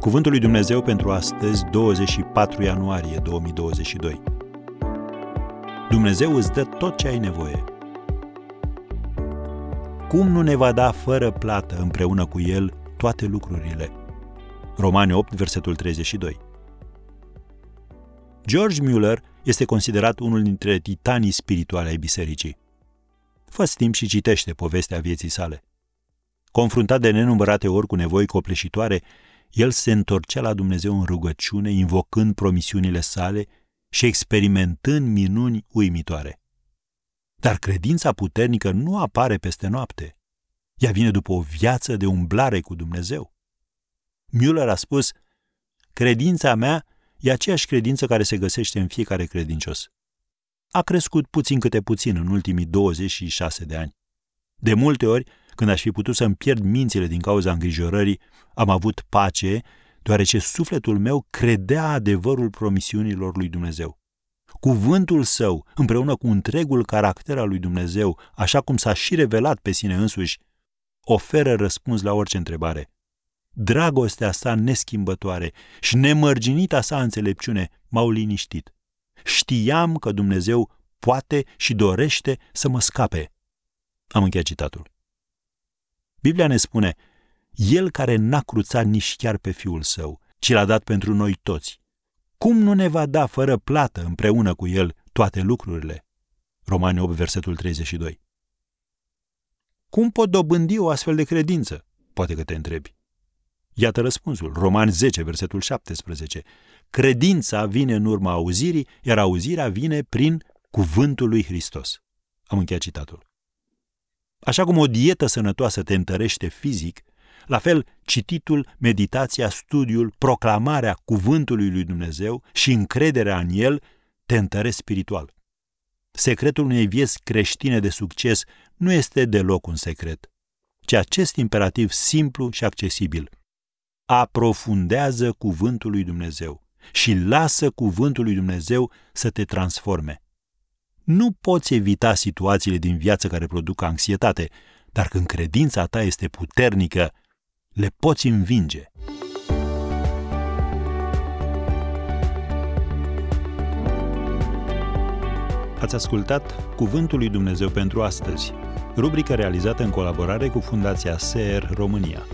Cuvântul lui Dumnezeu pentru astăzi, 24 ianuarie 2022. Dumnezeu îți dă tot ce ai nevoie. Cum nu ne va da fără plată împreună cu El toate lucrurile? Romani 8, versetul 32. George Mueller este considerat unul dintre titanii spirituale ai bisericii. Fă timp și citește povestea vieții sale. Confruntat de nenumărate ori cu nevoi copleșitoare, el se întorcea la Dumnezeu în rugăciune, invocând promisiunile sale și experimentând minuni uimitoare. Dar credința puternică nu apare peste noapte. Ea vine după o viață de umblare cu Dumnezeu. Müller a spus, credința mea e aceeași credință care se găsește în fiecare credincios. A crescut puțin câte puțin în ultimii 26 de ani. De multe ori, când aș fi putut să-mi pierd mințile din cauza îngrijorării, am avut pace, deoarece sufletul meu credea adevărul promisiunilor lui Dumnezeu. Cuvântul său, împreună cu întregul caracter al lui Dumnezeu, așa cum s-a și revelat pe sine însuși, oferă răspuns la orice întrebare. Dragostea sa neschimbătoare și nemărginita sa înțelepciune m-au liniștit. Știam că Dumnezeu poate și dorește să mă scape. Am încheiat citatul. Biblia ne spune, El care n-a cruțat nici chiar pe Fiul Său, ci l-a dat pentru noi toți. Cum nu ne va da fără plată împreună cu El toate lucrurile? Romani 8, versetul 32. Cum pot dobândi o astfel de credință? Poate că te întrebi. Iată răspunsul. Romani 10, versetul 17. Credința vine în urma auzirii, iar auzirea vine prin cuvântul lui Hristos. Am încheiat citatul. Așa cum o dietă sănătoasă te întărește fizic, la fel cititul, meditația, studiul, proclamarea cuvântului lui Dumnezeu și încrederea în el te întăresc spiritual. Secretul unei vieți creștine de succes nu este deloc un secret, ci acest imperativ simplu și accesibil. Aprofundează cuvântul lui Dumnezeu și lasă cuvântul lui Dumnezeu să te transforme. Nu poți evita situațiile din viață care produc anxietate, dar când credința ta este puternică, le poți învinge. Ați ascultat Cuvântul lui Dumnezeu pentru astăzi, rubrica realizată în colaborare cu Fundația SER România.